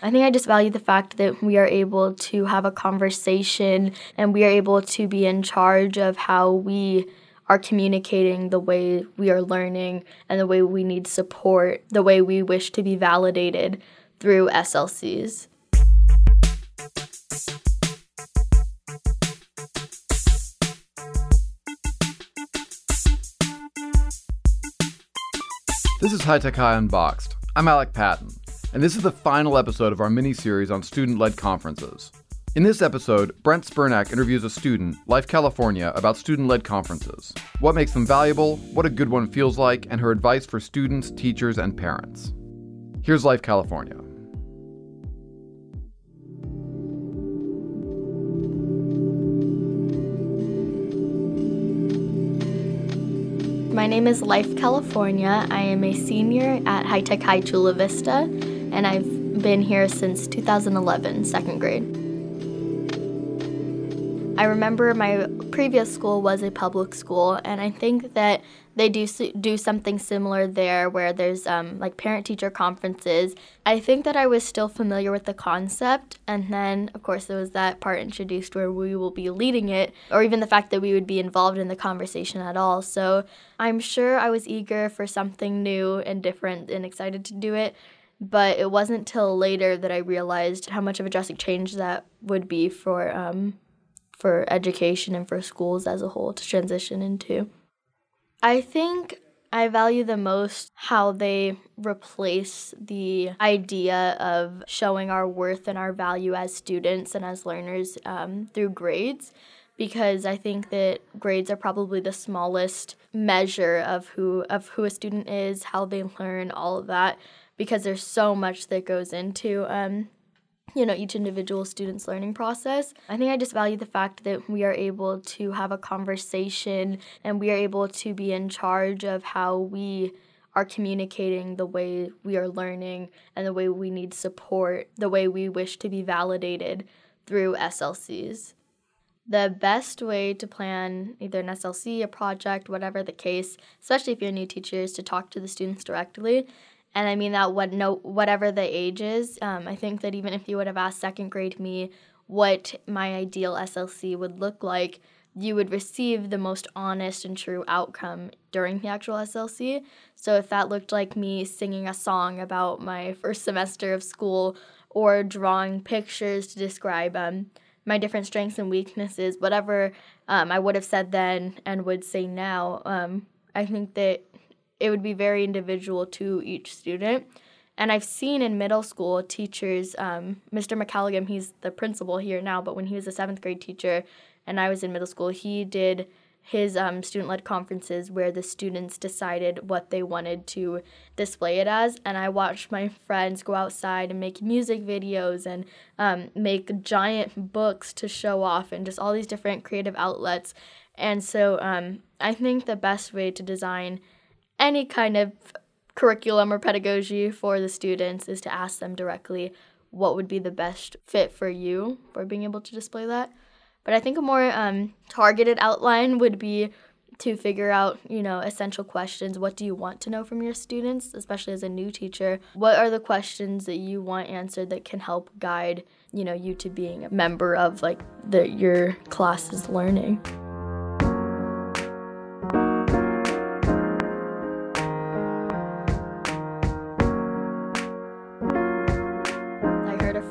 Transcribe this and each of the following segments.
I think I just value the fact that we are able to have a conversation and we are able to be in charge of how we are communicating the way we are learning and the way we need support, the way we wish to be validated through SLCs. This is High Tech High Unboxed. I'm Alec Patton, and this is the final episode of our mini series on student led conferences. In this episode, Brent Spurnak interviews a student, Life California, about student led conferences, what makes them valuable, what a good one feels like, and her advice for students, teachers, and parents. Here's Life California. My name is Life California. I am a senior at High Tech High Chula Vista, and I've been here since 2011, second grade. I remember my previous school was a public school, and I think that they do do something similar there, where there's um, like parent-teacher conferences. I think that I was still familiar with the concept, and then of course there was that part introduced where we will be leading it, or even the fact that we would be involved in the conversation at all. So I'm sure I was eager for something new and different, and excited to do it. But it wasn't till later that I realized how much of a drastic change that would be for um, for education and for schools as a whole to transition into. I think I value the most how they replace the idea of showing our worth and our value as students and as learners um, through grades because I think that grades are probably the smallest measure of who of who a student is, how they learn, all of that, because there's so much that goes into um, you know each individual student's learning process. I think i just value the fact that we are able to have a conversation and we are able to be in charge of how we are communicating the way we are learning and the way we need support the way we wish to be validated through slcs the best way to plan either an SLC, a project, whatever the case, especially if you're a new teacher, is to talk to the students directly and I mean that what no whatever the age is. Um, I think that even if you would have asked second grade me what my ideal SLC would look like, you would receive the most honest and true outcome during the actual SLC. So if that looked like me singing a song about my first semester of school or drawing pictures to describe um, my different strengths and weaknesses, whatever um, I would have said then and would say now, um, I think that it would be very individual to each student. And I've seen in middle school teachers, um, Mr. McCalligan, he's the principal here now, but when he was a seventh grade teacher and I was in middle school, he did his um, student led conferences where the students decided what they wanted to display it as. And I watched my friends go outside and make music videos and um, make giant books to show off and just all these different creative outlets. And so um, I think the best way to design any kind of curriculum or pedagogy for the students is to ask them directly what would be the best fit for you for being able to display that. But I think a more um, targeted outline would be to figure out, you know, essential questions. What do you want to know from your students, especially as a new teacher? What are the questions that you want answered that can help guide, you know, you to being a member of like the your class's learning?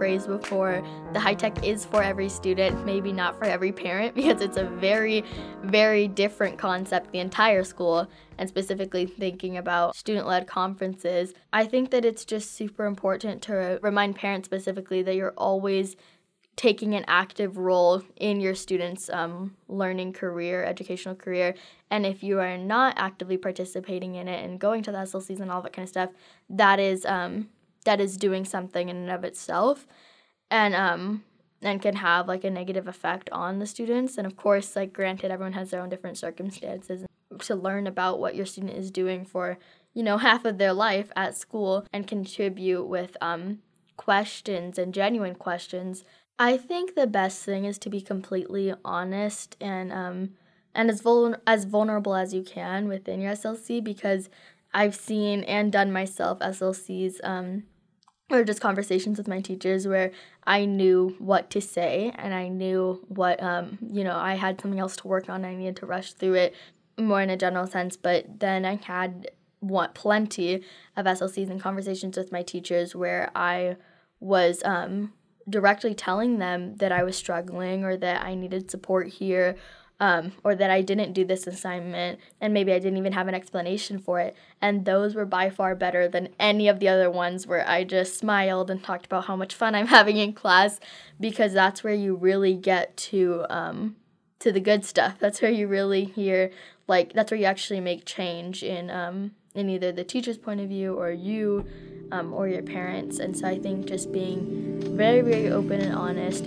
Phrase before the high tech is for every student, maybe not for every parent, because it's a very, very different concept, the entire school, and specifically thinking about student led conferences. I think that it's just super important to remind parents specifically that you're always taking an active role in your students' um, learning career, educational career. And if you are not actively participating in it and going to the SLCs and all that kind of stuff, that is um, that is doing something in and of itself and um and can have like a negative effect on the students. And of course like granted everyone has their own different circumstances to learn about what your student is doing for you know half of their life at school and contribute with um questions and genuine questions. I think the best thing is to be completely honest and um and as vul- as vulnerable as you can within your slc because i've seen and done myself slcs um or just conversations with my teachers where I knew what to say and I knew what um, you know I had something else to work on. I needed to rush through it more in a general sense, but then I had want plenty of SLCs and conversations with my teachers where I was um, directly telling them that I was struggling or that I needed support here um, or that I didn't do this assignment and maybe I didn't even have an explanation for it. And those were by far better than any of the other ones where I just smiled and talked about how much fun I'm having in class because that's where you really get to um, to the good stuff. That's where you really hear like that's where you actually make change in um, in either the teacher's point of view or you um, or your parents. And so I think just being very very open and honest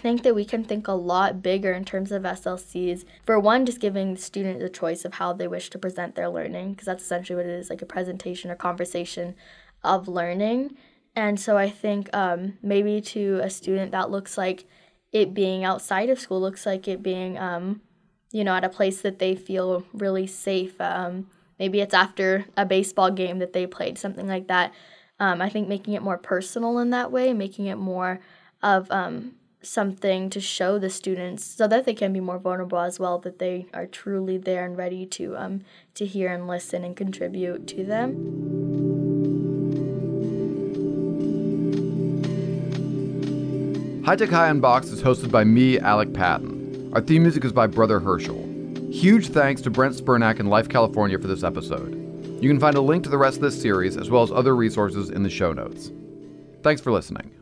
think that we can think a lot bigger in terms of SLCs. For one, just giving the student the choice of how they wish to present their learning, because that's essentially what it is like a presentation or conversation of learning. And so I think um, maybe to a student that looks like it being outside of school, looks like it being, um, you know, at a place that they feel really safe. Um, maybe it's after a baseball game that they played, something like that. Um, I think making it more personal in that way, making it more of um, something to show the students so that they can be more vulnerable as well that they are truly there and ready to um, to hear and listen and contribute to them High Tech High Unboxed is hosted by me, Alec Patton. Our theme music is by Brother Herschel. Huge thanks to Brent Spurnack and Life California for this episode. You can find a link to the rest of this series as well as other resources in the show notes. Thanks for listening.